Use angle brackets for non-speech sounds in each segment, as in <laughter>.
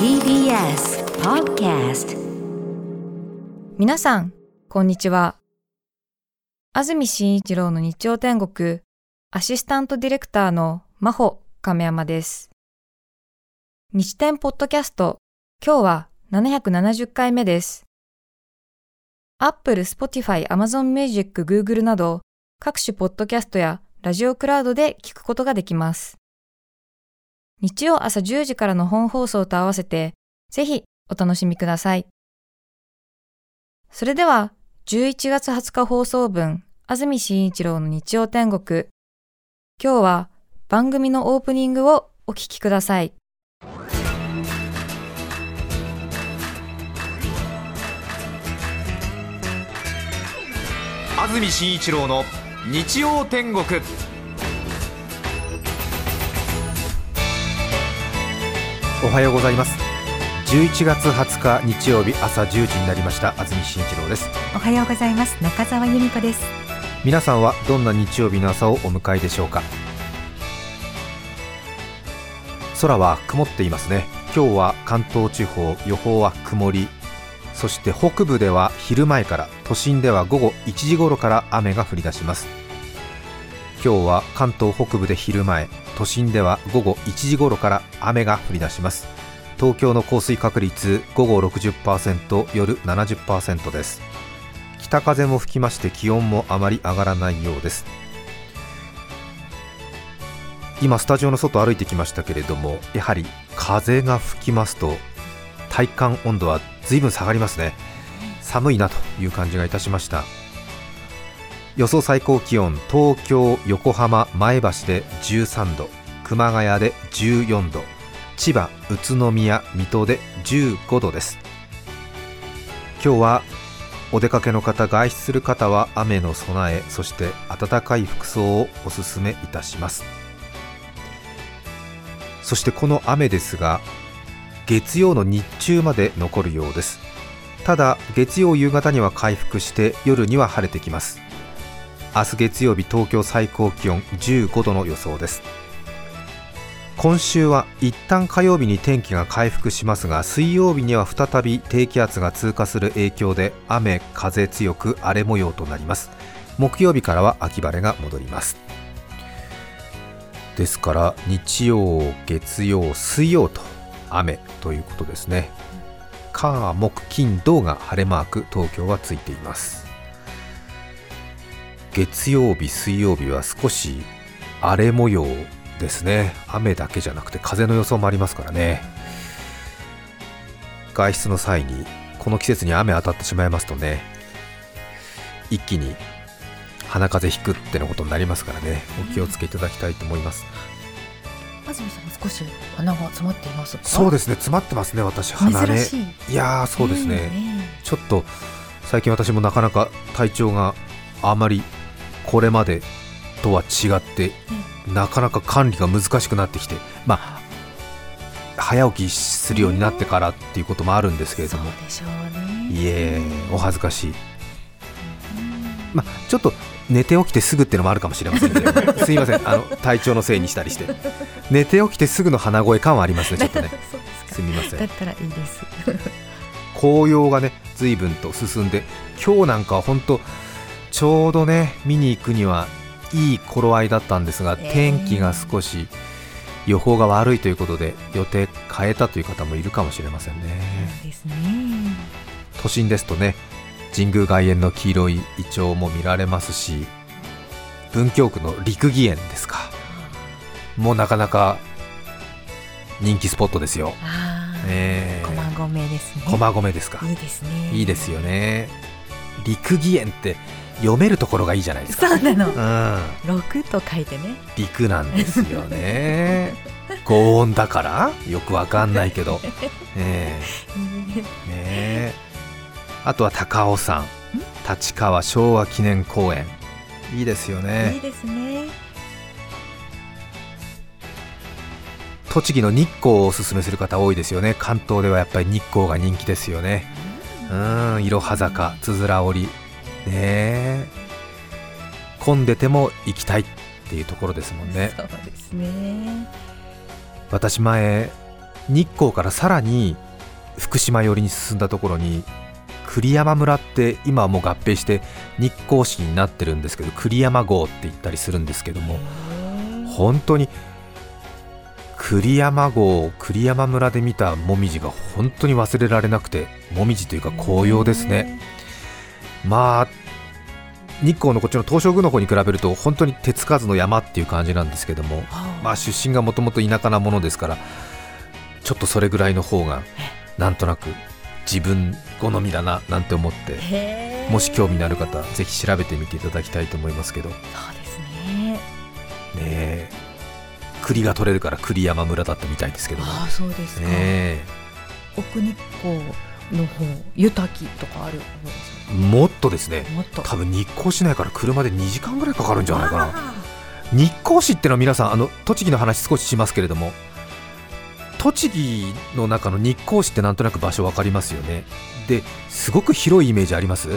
TBS Podcast 皆さん、こんにちは。安住紳一郎の日曜天国、アシスタントディレクターの真帆亀山です。日天ポッドキャスト、今日は770回目です。Apple、Spotify、Amazon Music、Google など各種ポッドキャストやラジオクラウドで聞くことができます。日曜朝10時からの本放送と合わせて、ぜひお楽しみください。それでは、11月20日放送分、安住紳一郎の日曜天国。今日は番組のオープニングをお聞きください。安住紳一郎の日曜天国おはようございます。11月20日日曜日朝10時になりました。安住紳一郎です。おはようございます。中澤由美子です。皆さんはどんな日曜日の朝をお迎えでしょうか？空は曇っていますね。今日は関東地方予報は曇り。そして北部では昼前から都心では午後1時頃から雨が降り出します今日は関東北部で昼前都心では午後1時頃から雨が降り出します。東京の降水確率午後60%夜70%です。北風も吹きまして気温もあまり上がらないようです。今スタジオの外歩いてきましたけれどもやはり風が吹きますと体感温度は随分下がりますね。寒いなという感じがいたしました。予想最高気温東京、横浜、前橋で13度熊谷で14度千葉、宇都宮、水戸で15度です。今日はお出かけの方外出する方は雨の備えそして暖かい服装をおすすめいたします。そしてこの雨ですが月曜の日中まで残るようです。ただ月曜夕方には回復して夜には晴れてきます。明日月曜日東京最高気温15度の予想です。今週は一旦火曜日に天気が回復しますが水曜日には再び低気圧が通過する影響で雨風強く荒れ模様となります。木曜日からは秋晴れが戻ります。ですから日曜月曜水曜と雨ということですね。火木金土が晴れマーク東京はついています。月曜日水曜日は少し荒れ模様ですね。雨だけじゃなくて風の予想もありますからね。外出の際にこの季節に雨当たってしまいますとね一気に鼻風邪ひくってのことになりますからね。お気をつけいただきたいと思います。安住さんも少し鼻が詰まっていますか？そうですね。詰まってますね私。鼻ね。い。いやーそうですね、えちょっと最近私もなかなか体調があまりこれまでとは違ってなかなか管理が難しくなってきてまあ早起きするようになってからっていうこともあるんですけれども。ね。いえお恥ずかしい。まあちょっと寝て起きてすぐっていうのもあるかもしれませんね。<laughs> すいません。あの体調のせいにしたりして。寝て起きてすぐの鼻声感はありますね <laughs> ちょっとね。すみません。だったらいいです。<laughs> 紅葉がね随分と進んで今日なんかは本当ちょうどね見に行くにはいい頃合いだったんですが、えー。天気が少し予報が悪いということで予定変えたという方もいるかもしれませんね。ね。都心ですとね神宮外苑の黄色いイチョウも見られますし文京区の陸義園ですか。もうなかなか人気スポットですよ。えー。駒込ですね。駒込ですか。いいですね。いいですよね。陸義園って読めるところがいいじゃないですか。そうなの。うん。六と書いてね。陸なんですよね。<laughs> 高音だから？よくわかんないけど。ええ。<laughs> ねえ。あとは高尾山。立川昭和記念公園。いいですよいいねですね。栃木の日光をおすすめする方多いですよね。関東ではやっぱり日光が人気ですよね。うん。いろは坂つづら折りね。え混んでても行きたいっていうところですもんね。そうですね。私前日光からさらに福島寄りに進んだところに栗山村って今はもう合併して日光市になってるんですけど栗山郷って言ったりするんですけども本当に栗山郷栗山村で見たもみじが本当に忘れられなくてもみじというか紅葉ですねまあ日光のこっちの東照宮の方に比べると本当に手つかずの山っていう感じなんですけどもまあ出身がもともと田舎なものですからちょっとそれぐらいの方がなんとなく自分好みだななんて思ってもし興味のある方ぜひ調べてみていただきたいと思いますけど。ねそうですね。え。栗が取れるから栗山村だったみたいですけども。ああそうですか、ねえ。奥日光の方湯滝とかある方ですよもっとですねもっと。多分日光市内から車で2時間ぐらいかかるんじゃないかな。あ日光市ってのは皆さんあの栃木の話少ししますけれども栃木の中の日光市ってなんとなく場所分かりますよね。ですごく広いイメージあります？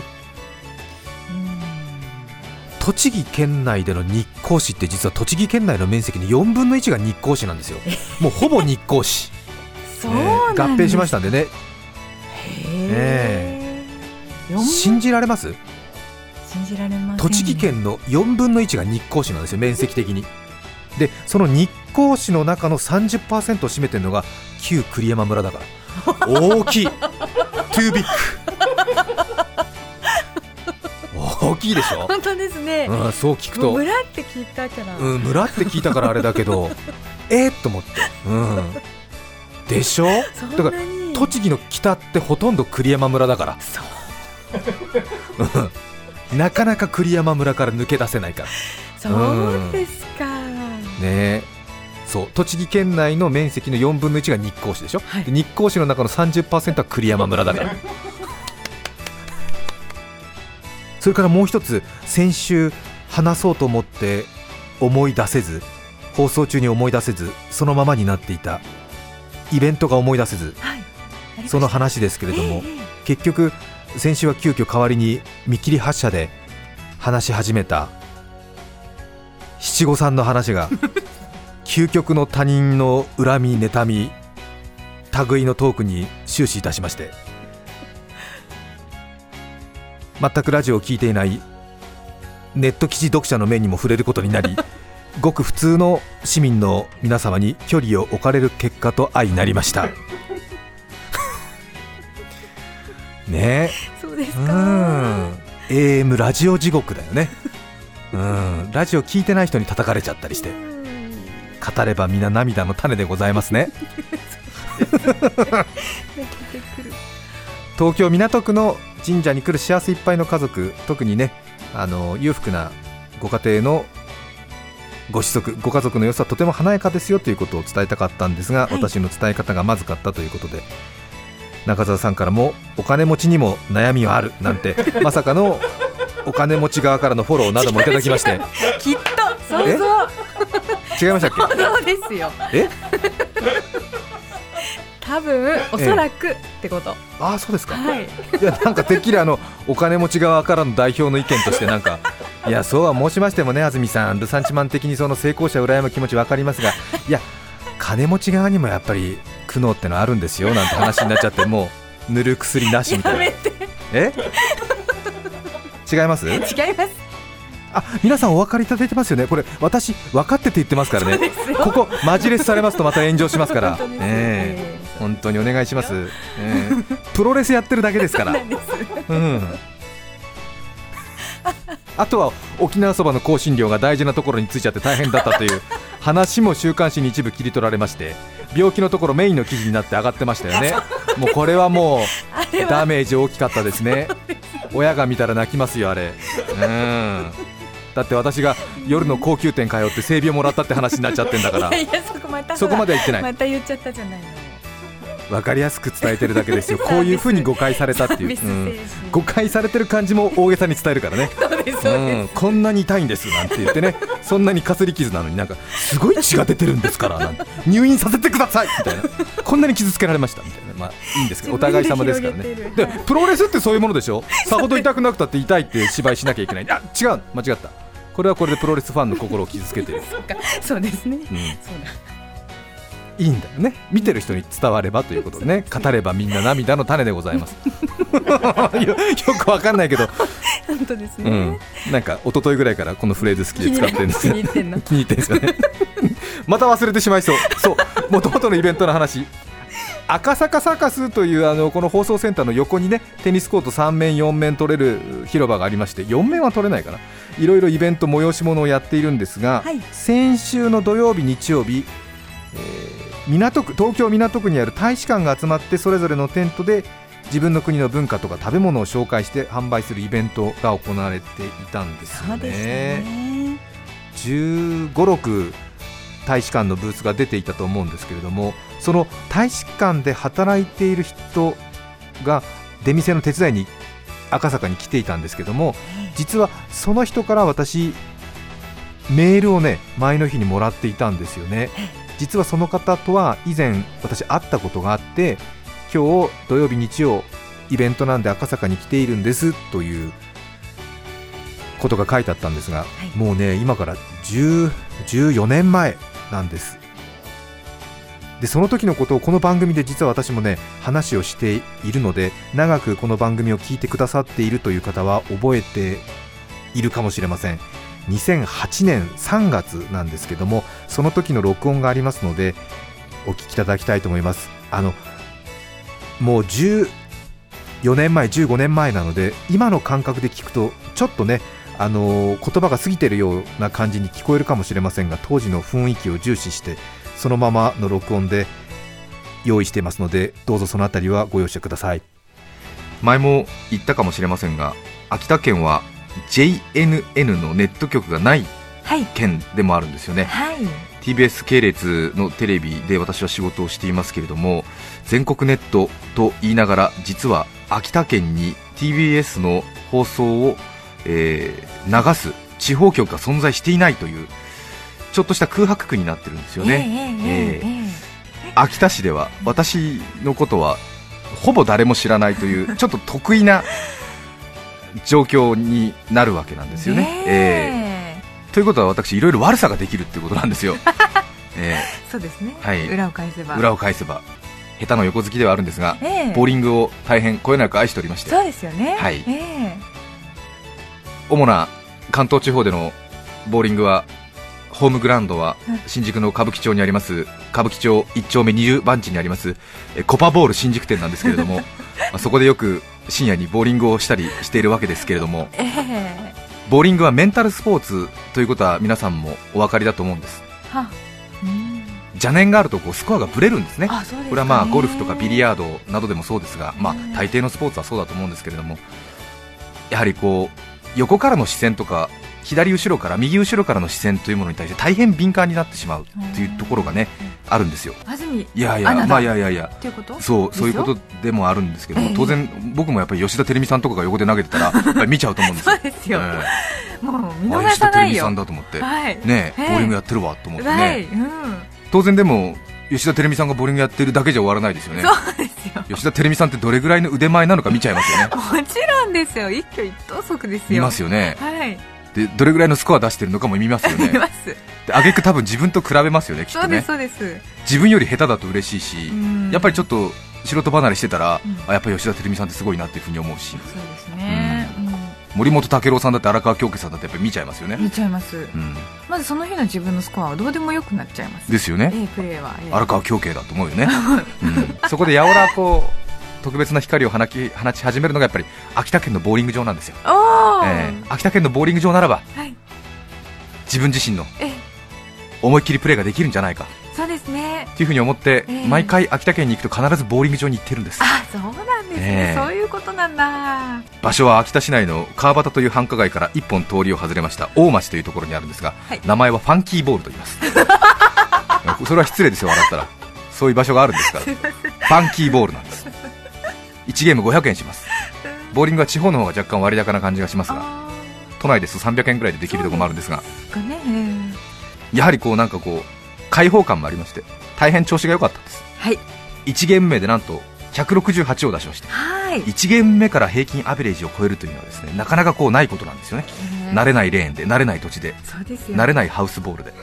栃木県内での日光市って実は栃木県内の面積の4分の1が日光市なんですよ。もうほぼ日光市、<laughs> 合併しましたんでね。へえ信じられます？信じられませ栃木県の4分の1が日光市なんですよ面積的に。でその日光市の中の30%を占めてるのが旧栗山村だから。大きい。<laughs> too big 大きいでしょ、本当ですね、うん、そう聞くと、村って聞いたから、うん、村って聞いたからあれだけど <laughs> えっと思って、うん、でしょ？だから栃木の北ってほとんど栗山村だから。そううんなかなか栗山村から抜け出せないから。そうですか、ね。えそう。栃木県内の面積の4分の1が日光市でしょ、はい。で日光市の中の30%は栗山村だから。<laughs> それからもう一つ先週話そうと思って思い出せず放送中に思い出せずそのままになっていたイベントが思い出せずはい。その話ですけれども、ええ。結局先週は急遽代わりに見切り発車で話し始めた。七五三の話が <laughs> 究極の他人の恨み妬み類のトークに終始いたしまして。全くラジオを聞いていないネット記事読者の目にも触れることになり <laughs> ごく普通の市民の皆様に距離を置かれる結果と相なりましたね。そうですか。ん。AM ラジオ地獄だよね。うん。ラジオ聞いてない人に叩かれちゃったりして。語れば皆涙の種でございますね。<laughs> 東京港区の神社に来る幸せいっぱいの家族特にねあの裕福なご家庭のご子息ご家族の良さとても華やかですよということを伝えたかったんですが、はい。私の伝え方がまずかったということで中澤さんからもお金持ちにも悩みはあるなんて <laughs> まさかのお金持ち側からのフォローなどもいただきまして。きっとそうえそう。違いましたっけ？そうですよ。え？多分おそらくってこと、ああそうですか。はい。いやなんかてっきりあのお金持ち側からの代表の意見としてなんかいやそうは申しましてもね安住さんルサンチマン的にその成功者を羨む気持ち分かりますがいや金持ち側にもやっぱり苦悩ってのはあるんですよなんて話になっちゃってもう塗る薬なしみたいな。やめてえ？違います？違います。あ皆さんお分かりいただいてますよね。これ私分かってて言ってますからね。ここマジレスされますとまた炎上しますから。本当ええええ。本当にお願いします、ええ。プロレスやってるだけですから。うん。あとは沖縄そばの香辛料が大事なところについちゃって大変だったという話も週刊誌に一部切り取られまして病気のところメインの記事になって上がってましたよね。もうこれはもうダメージ大きかったですね。親が見たら泣きますよあれ。うん。だって私が夜の高級店通って整備をもらったって話になっちゃってんだから。そこまでは言ってない。また言っちゃったじゃないの。分かりやすく伝えてるだけですよ。<laughs> こういうふうに誤解されたっていう、うん。神誤解されてる感じも大げさに伝えるからね。そうですそううでん、こんなに痛いんですなんて言ってねそんなにかすり傷なのになんかすごい血が出てるんですからなんて。入院させてくださいみたいな。こんなに傷つけられましたみたいな。まあいいんですけどお互い様ですからね。でプロレスってそういうものでしょ？さほど痛くなくたって痛いって芝居しなきゃいけない。あ違う間違った。これはこれでプロレスファンの心を傷つけてる、す <laughs> そうか。そうですね、うん、そうだいいんだよね。見てる人に伝わればということでね語ればみんな涙の種でございます。よ <laughs> よくわかんないけど、本当ですね、うん、なんか一昨日ぐらいからこのフレーズ好きで使ってるんです気に入ってんの気に入ってんですよね。また忘れてしまいそう。そう。もともとのイベントの話。赤坂サカスというあのこの放送センターの横にねテニスコート3面4面取れる広場がありまして4面は取れないかな。いろいろイベント催し物をやっているんですが、はい。先週の土曜日日曜日、えー港区東京港区にある大使館が集まってそれぞれのテントで自分の国の文化とか食べ物を紹介して販売するイベントが行われていたんですよ。ね15、6大使館のブースが出ていたと思うんですけれどもその大使館で働いている人が出店の手伝いに赤坂に来ていたんですけども実はその人から私メールをね前の日にもらっていたんですよね実はその方とは以前私会ったことがあって今日土曜日日曜イベントなんで赤坂に来ているんですということが書いてあったんですが、い。もうね今から10 14年前なんです。でその時のことをこの番組で実は私もね話をしているので長くこの番組を聞いてくださっているという方は覚えているかもしれません2008年3月なんですけどもその時の録音がありますのでお聞きいただきたいと思います。あのもう14年前15年前なので今の感覚で聞くとちょっとねあの言葉が過ぎてるような感じに聞こえるかもしれませんが当時の雰囲気を重視してそのままの録音で用意していますのでどうぞそのあたりはご容赦ください。前も言ったかもしれませんが秋田県は JNN のネット局がないはい。県でもあるんですよね。はい。TBS 系列のテレビで私は仕事をしていますけれども全国ネットと言いながら実は秋田県に TBS の放送を、えー流す地方局が存在していないというちょっとした空白区になってるんですよね、えええ。ええ。秋田市では私のことはほぼ誰も知らないというちょっと得意な状況になるわけなんですよね。ねえ。えーということは私いろいろ悪さができるっていうことなんですよ。<laughs> えそうですね、はい。裏を返せば。ー裏を返せば。下手の横好きではあるんですが、ええ。ボーリングを大変こよなく愛しておりまして。そうですよね。はい。え主な関東地方でのボーリングはホームグラウンドはうん。新宿の歌舞伎町にあります。歌舞伎町1丁目20番地にありますえコパボール新宿店なんですけれども <laughs> まあそこでよく深夜にボーリングをしたりしているわけですけれどもええ。ボーリングはメンタルスポーツということは皆さんもお分かりだと思うんです。邪念があるとこうスコアがぶれるんですね。すこれはまあゴルフとかビリヤードなどでもそうですが、まあうん、大抵のスポーツはそうだと思うんですけれどもやはりこう横からの視線とか左後ろから右後ろからの視線というものに対して大変敏感になってしまうというところがねあるんですよ。いやいやまあいやいやいや。っていうこと？そうそういうことでもあるんですけども、ええ。当然僕もやっぱり吉田照美さんとかが横で投げてたら <laughs> やっぱり見ちゃうと思うんですよ。そうですよ、えもう見えあ逃吉田照美さないよさんだと思って。はい。ねええボーリングやってるわと思ってね、はい、うん、当然でも吉田照美さんがボーリングやってるだけじゃ終わらないですよね。そうですよ。吉田照美さんってどれぐらいの腕前なのか見ちゃいますよね。もちろんですよ。一挙一投足ですよ。見ますよね。はいでどれぐらいのスコア出してるのかも見ますよね。見ます。で挙句多分自分と比べますよねきっとね。そうですそうです。自分より下手だと嬉しいし、うん。やっぱりちょっと素人離れしてたら、うん。あやっぱり吉田照美さんってすごいなっていうふうに思うしそうですね、森本武郎さんだって荒川京家さんだってやっぱり見ちゃいますよね。うん、見ちゃいます。うん、まずその日の自分のスコアはどうでもよくなっちゃいます。ですよね。ええプレーは、ええ。荒川京家だと思うよね、<laughs> うん、そこでやおらこう特別な光を放き放ち始めるのがやっぱり秋田県のボーリング場なんですよ、えー秋田県のボーリング場ならばはい。自分自身のええ。思いっきりプレーができるんじゃないか。そうですね。というふうに思って、ええ。毎回秋田県に行くと必ずボーリング場に行ってるんです。あそうなんですね、ええ。そういうことなんだ。場所は秋田市内の川端という繁華街から一本通りを外れました大町というところにあるんですが、はい。名前はファンキーボールと言います。<laughs> それは失礼ですよ笑ったら。そういう場所があるんですから。ファンキーボールなんです1ゲーム500円します。<laughs> ボーリングは地方の方が若干割高な感じがしますがあ都内です。と300円ぐらいでできるところもあるんですが。やはりこうなんかこう開放感もありまして大変調子が良かったです。はい。1ゲーム目でなんと168を出しましてはい。1ゲーム目から平均アベレージを超えるというのはですねなかなかこうないことなんですよね。慣れないレーンで慣れない土地で慣れないハウスボールで。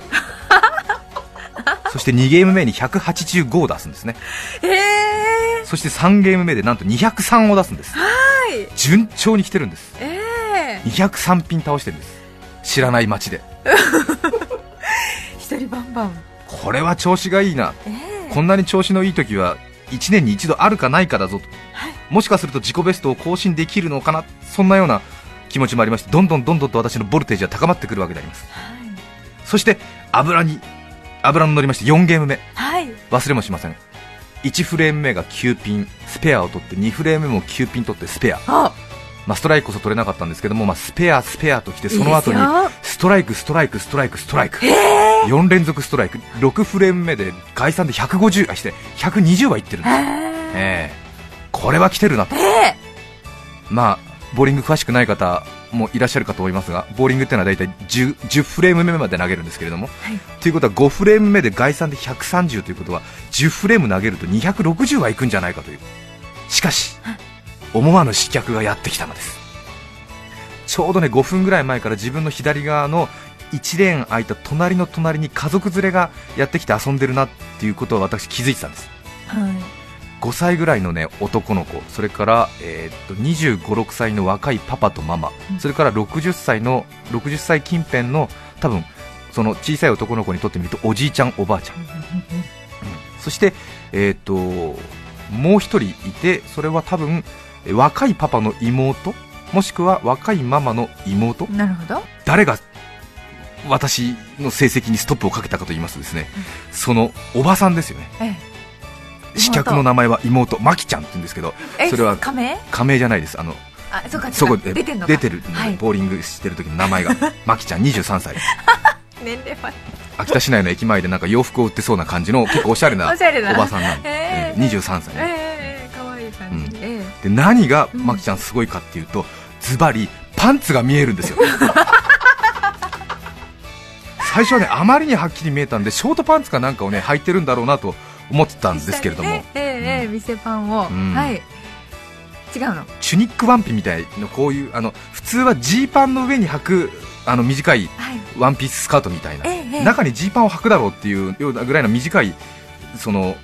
そして2ゲーム目に185を出すんですね。<laughs> えそして3ゲーム目でなんと203を出すんです。はい。順調に来てるんです。え203ピン倒してるんです。知らない街で。<laughs> 一人バンバン。これは調子がいいな。ええ。こんなに調子のいい時は1年に一度あるかないかだぞと、はい。もしかすると自己ベストを更新できるのかな？そんなような気持ちもありましてどんどんどんどんと私のボルテージは高まってくるわけであります。そして油に油の乗りまして4ゲーム目。はい。忘れもしません1フレーム目が9ピンスペアを取って2フレーム目も9ピン取ってスペア、あ。まあ、ストライクこそ取れなかったんですけども、まあ、スペアスペアときてその後にストライクストライクストライクストライク。4連続ストライク。6フレーム目で概算で150あして120はいってるんですよ、ええ。これは来てるなと、まあボーリング詳しくない方もいらっしゃるかと思いますがボーリングっていうのは大体 10, 10フレーム目まで投げるんですけれども、ということは5フレーム目で概算で130ということは10フレーム投げると260はいくんじゃないかという。しかし思わぬ失脚がやってきたのです。ちょうどね5分ぐらい前から自分の左側の1レーン空いた隣の隣に家族連れがやってきて遊んでるなっていうことは私気づいてたんです。はい5歳ぐらいの、ね、男の子、それから、えーっと25、6歳の若いパパとママ、それから60歳の60歳近辺の多分その小さい男の子にとってみるとおじいちゃん、おばあちゃん、うん。そして、えーっともう一人いて、それは多分え若いパパの妹、もしくは若いママの妹、なるほど。誰が私の成績にストップをかけたかと言いますとですね、そのおばさんですよね。え刺客の名前は妹、マキちゃんって言うんですけど、ええそれは仮名？じゃないです、あのあそうかそこ出てんのか。出てる、はい。ボーリングしてる時の名前が、<laughs> マキちゃん23歳、<laughs> 年齢は秋田市内の駅前でなんか洋服を売ってそうな感じの、結構おしゃれなおばさんなんで、ええー23歳い感じ。えで何がうん。マキちゃんすごいかっていうと、ズバリパンツが見えるんですよ。<laughs> 最初はねあまりにはっきり見えたんでショートパンツかなんかをね履いてるんだろうなと思ってたえんですけれども、ええええ店パンをうん。はい。違うの？チュニックワンピみたいのこういうあの普通はジーパンの上に履くあの短いはい。ワンピーススカートみたいな、中にジーパンを履くだろうっていうようなぐらいの短いその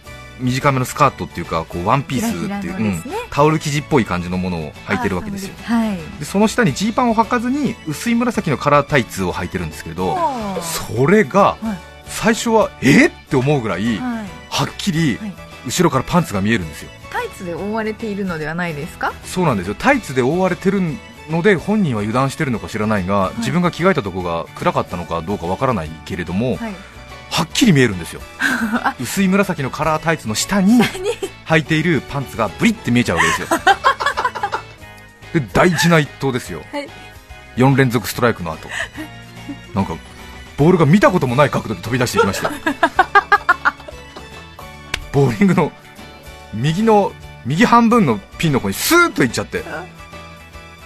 短めのスカートっていうかこうワンピースっていうね。うん。タオル生地っぽい感じのものを履いてるわけですよ。はい。でその下にジーパンを履かずに薄い紫のカラータイツを履いてるんですけれどそれがはい。最初はえっって思うぐらいはいはっきりはい。後ろからパンツが見えるんですよ。タイツで覆われているのではないですか？そうなんですよ。タイツで覆われてるので本人は油断してるのか知らないが、い。自分が着替えたところが暗かったのかどうかわからないけれども、はい。はっきり見えるんですよ。<laughs> 薄い紫のカラータイツの下に履いているパンツがブリって見えちゃうわけですよ。<laughs> で大事な一投ですよ、はい。4連続ストライクの後。なんかボールが見たこともない角度で飛び出していきましたボーリングの右の右半分のピンの方にスーッといっちゃって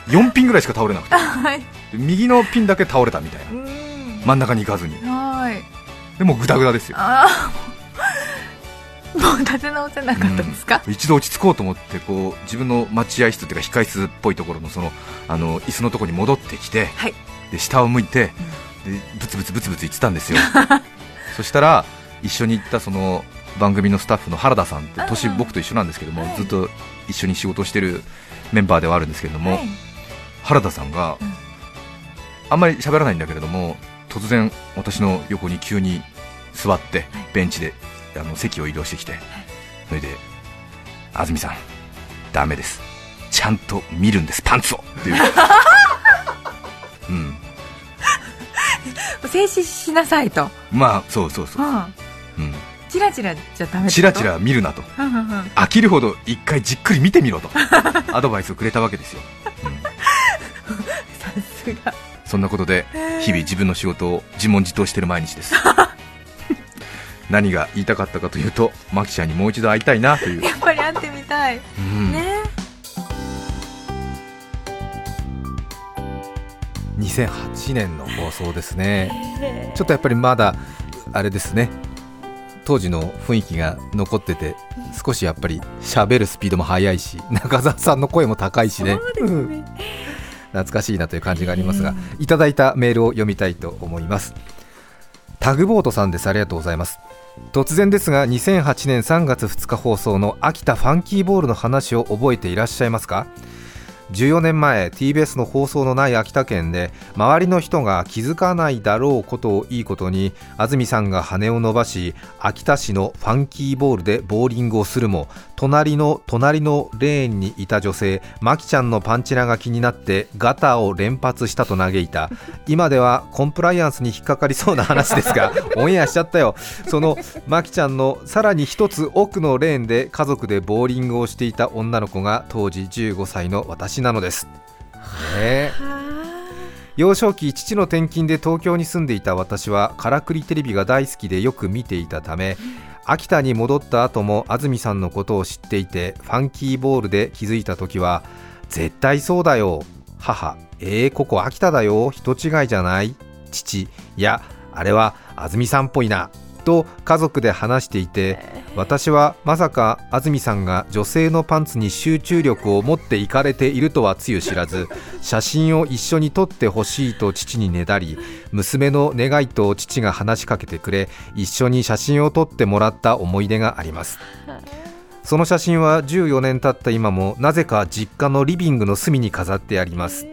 4ピンぐらいしか倒れなくて。はい。で右のピンだけ倒れたみたいな。真ん中に行かずに。はい。でもうグダグダですよ。<laughs> もう立て直せなかったですか、うん。一度落ち着こうと思ってこう自分の待合室っていうか控室っぽいところのそのあの椅子のところに戻ってきて、はい。で下を向いて、でブツブツブツブツ言ってたんですよ。<laughs> そしたら一緒に行ったその番組のスタッフの原田さんって年僕と一緒なんですけども、はい。ずっと一緒に仕事をしてるメンバーではあるんですけれども、はい。原田さんが、うん。あんまり喋らないんだけれども突然私の横に急に座って、ベンチであの席を移動してきて、それで安住さんダメです。ちゃんと見るんですパンツをっていう。<laughs> うん。静止しなさいと、まあそうそうそう、うん、うん、チラチラじゃダメチラチラ見るなと。うんうんうん。飽きるほど一回じっくり見てみろと。<laughs> アドバイスをくれたわけですよ、うん、さすがそんなことで日々自分の仕事を自問自答してる毎日です。<laughs> 何が言いたかったかというとマキちゃんにもう一度会いたいなという、やっぱり会ってみたい、うん。ね。2008年の放送ですね。ちょっとやっぱりまだあれですね当時の雰囲気が残ってて少しやっぱり喋るスピードも速いし中澤さんの声も高いしね。ね。懐かしいなという感じがありますが、いただいたメールを読みたいと思います。タグボートさんです。ありがとうございます。突然ですが2008年3月2日放送の秋田ファンキーボールの話を覚えていらっしゃいますか？14年前 TBS の放送のない秋田県で周りの人が気づかないだろうことをいいことに安住さんが羽を伸ばし秋田市のファンキーボールでボーリングをするも隣の隣のレーンにいた女性マキちゃんのパンチラが気になってガターを連発したと嘆いた。今ではコンプライアンスに引っかかりそうな話ですが <laughs> オンエアしちゃったよ。そのマキちゃんのさらに一つ奥のレーンで家族でボーリングをしていた女の子が当時15歳の私なのです、ね。幼少期父の転勤で東京に住んでいた私はからくりテレビが大好きでよく見ていたため秋田に戻った後も安住さんのことを知っていてファンキーボールで気づいた時は絶対そうだよ。母。えー、ここ秋田だよ。人違いじゃない。父。いやあれは安住さんっぽいなと家族で話していて私はまさか安住さんが女性のパンツに集中力を持っていかれているとはつゆ知らず写真を一緒に撮ってほしいと父にねだり娘の願いと父が話しかけてくれ一緒に写真を撮ってもらった思い出があります。その写真は14年経った今もなぜか実家のリビングの隅に飾ってあります。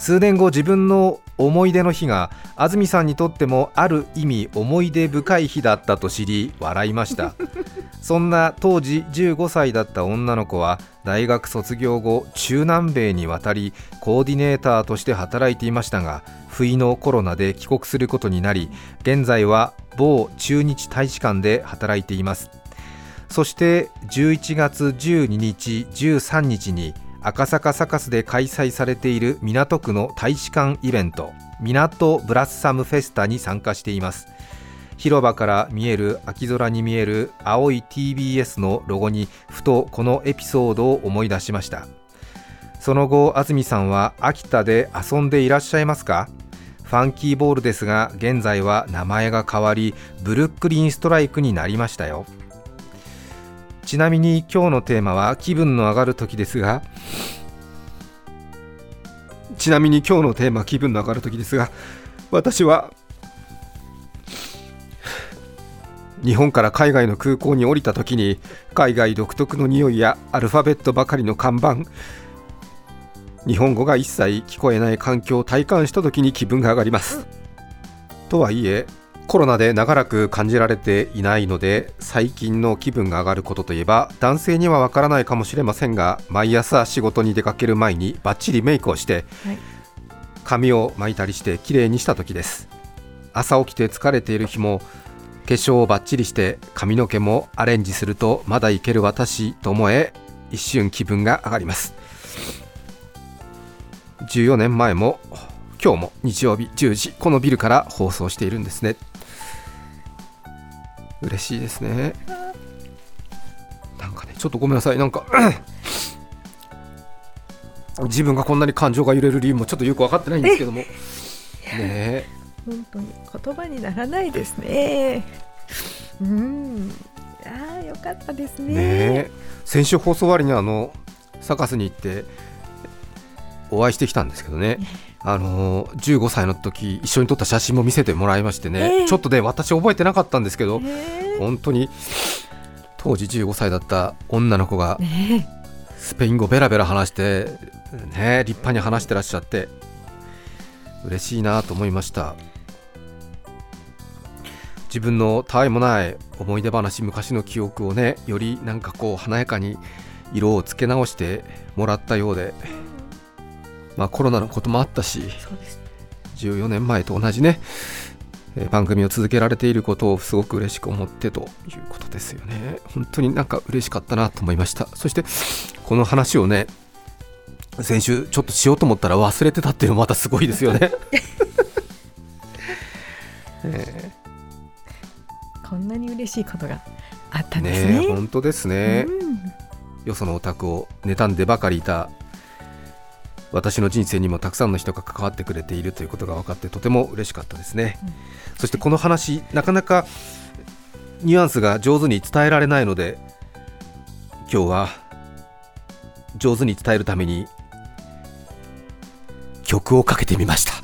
数年後自分の思い出の日が安住さんにとってもある意味思い出深い日だったと知り笑いました。<laughs> そんな当時15歳だった女の子は大学卒業後中南米に渡りコーディネーターとして働いていましたが不意のコロナで帰国することになり現在は某駐日大使館で働いています。そして11月12日13日に赤坂サカスで開催されている港区の大使館イベント港ブラッサムフェスタに参加しています。広場から見える秋空に見える青い TBS のロゴにふとこのエピソードを思い出しました。その後安住さんは秋田で遊んでいらっしゃいますか？ファンキーボールですが現在は名前が変わりブルックリンストライクになりましたよ。ちなみに今日のテーマは気分の上がる時ですがちなみに今日のテーマ気分の上がる時ですが私は日本から海外の空港に降りた時に海外独特の匂いやアルファベットばかりの看板日本語が一切聞こえない環境を体感した時に気分が上がります。とはいえコロナで長らく感じられていないので最近の気分が上がることといえば男性にはわからないかもしれませんが毎朝仕事に出かける前にバッチリメイクをして、はい。髪を巻いたりして綺麗にした時です。朝起きて疲れている日も化粧をバッチリして髪の毛もアレンジするとまだいける私と思え一瞬気分が上がります。14年前も今日も日曜日10時このビルから放送しているんですね嬉しいですね。なんかねちょっとごめんなさい。なんか自分がこんなに感情が揺れる理由もちょっとよく分かってないんですけども。ね。え本当に言葉にならないですね。うん。ああよかったですね。先週放送終わりにあのサカスに行ってお会いしてきたんですけどね、<laughs> あの15歳の時一緒に撮った写真も見せてもらいましてね、ええ。ちょっとね私覚えてなかったんですけど、ね本当に当時15歳だった女の子がスペイン語ベラベラ話してね立派に話してらっしゃって嬉しいなと思いました。自分のたわいもない思い出話昔の記憶をねよりなんかこう華やかに色をつけ直してもらったようでまあコロナのこともあったしそうです14年前と同じねえー番組を続けられていることをすごく嬉しく思ってということですよね。本当になんか嬉しかったなと思いました。そしてこの話をね先週ちょっとしようと思ったら忘れてたっていうのもまたすごいですよね。<laughs> えこんなに嬉しいことがあったーんですね。ね本当ですね、うん。よそのお宅を妬んでばかりいた私の人生にもたくさんの人が関わってくれているということが分かってとても嬉しかったですね、うん。そしてこの話なかなかニュアンスが上手に伝えられないので今日は上手に伝えるために曲をかけてみました。<laughs>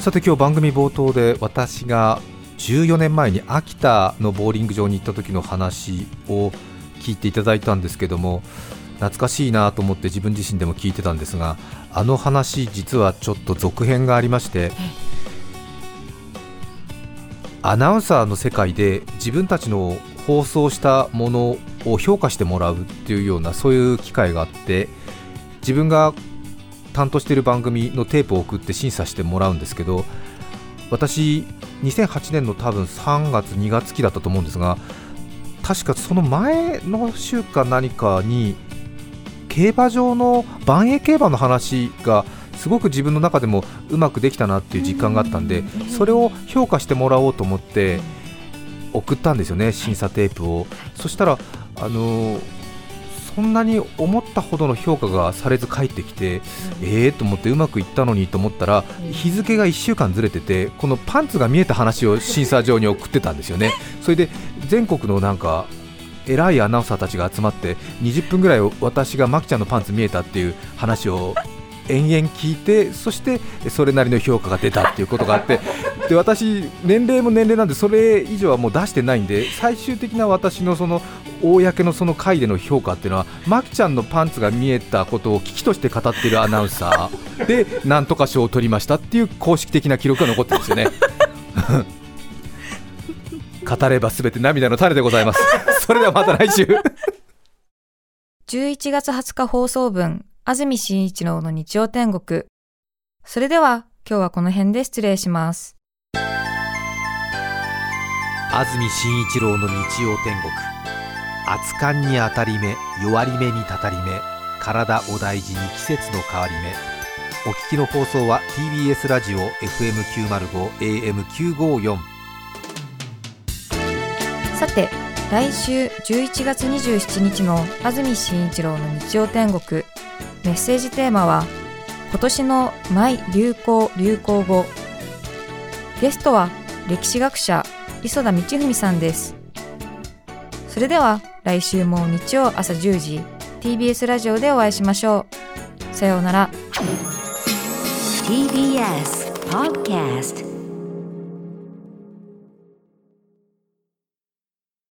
さて今日番組冒頭で私が14年前に秋田のボーリング場に行った時の話を聞いていただいたんですけども懐かしいなと思って自分自身でも聞いてたんですがあの話実はちょっと続編がありましてアナウンサーの世界で自分たちの放送したものを評価してもらうっていうようなそういう機会があって自分が担当している番組のテープを送って審査してもらうんですけど私2008年の多分3月2月期だったと思うんですが確かその前の週か何かに競馬場の万栄競馬の話がすごく自分の中でもうまくできたなっていう実感があったんでそれを評価してもらおうと思って送ったんですよね審査テープを。そしたらあのそんなに思ったほどの評価がされず帰ってきて、えーと思ってうまくいったのにと思ったら日付が1週間ずれててこのパンツが見えた話を審査場に送ってたんですよね。<laughs> それで全国のなんか偉いアナウンサーたちが集まって20分ぐらい私がマキちゃんのパンツ見えたっていう話を延々聞いてそしてそれなりの評価が出たっていうことがあって。<laughs> で私、年齢も年齢なんでそれ以上はもう出してないんで最終的な私のその公のその回での評価っていうのはマキちゃんのパンツが見えたことを危機として語っているアナウンサー <laughs> でなんとか賞を取りましたっていう公式的な記録が残ってるんですよね。<laughs> 語ればすべて涙の種でございます。それではまた来週。11月20日放送分、安住紳一郎の日曜天国。それでは、今日はこの辺で失礼します。安住紳一郎の日曜天国熱燗に当たり目弱り目にたたり目体お大事に季節の変わり目お聞きの放送は TBS ラジオ FM905 AM954 さて、来週11月27日の安住紳一郎の日曜天国。メッセージテーマは、今年のマイ流行流行語。ゲストは歴史学者磯田道文さんです。それでは来週も日曜朝10時 TBS ラジオでお会いしましょう。さようなら。TBS Podcast